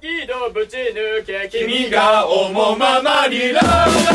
喜怒ぶち抜け君が思うままにラブラ